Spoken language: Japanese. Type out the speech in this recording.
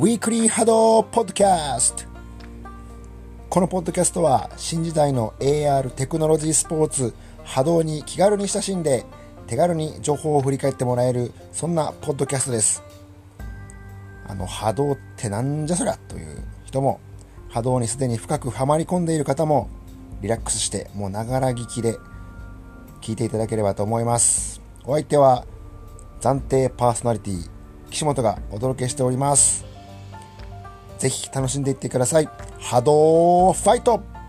ウィークリー波動ポッドキャスト。このポッドキャストは新時代の AR テクノロジースポーツ波動に気軽に親しんで手軽に情報を振り返ってもらえるそんなポッドキャストです。あの波動ってなんじゃそりゃという人も波動にすでに深くはまり込んでいる方もリラックスしてもうながら聞きで聞いていただければと思います。お相手は暫定パーソナリティ岸本がお届けしております。ぜひ楽しんでいってください。波動ファイト。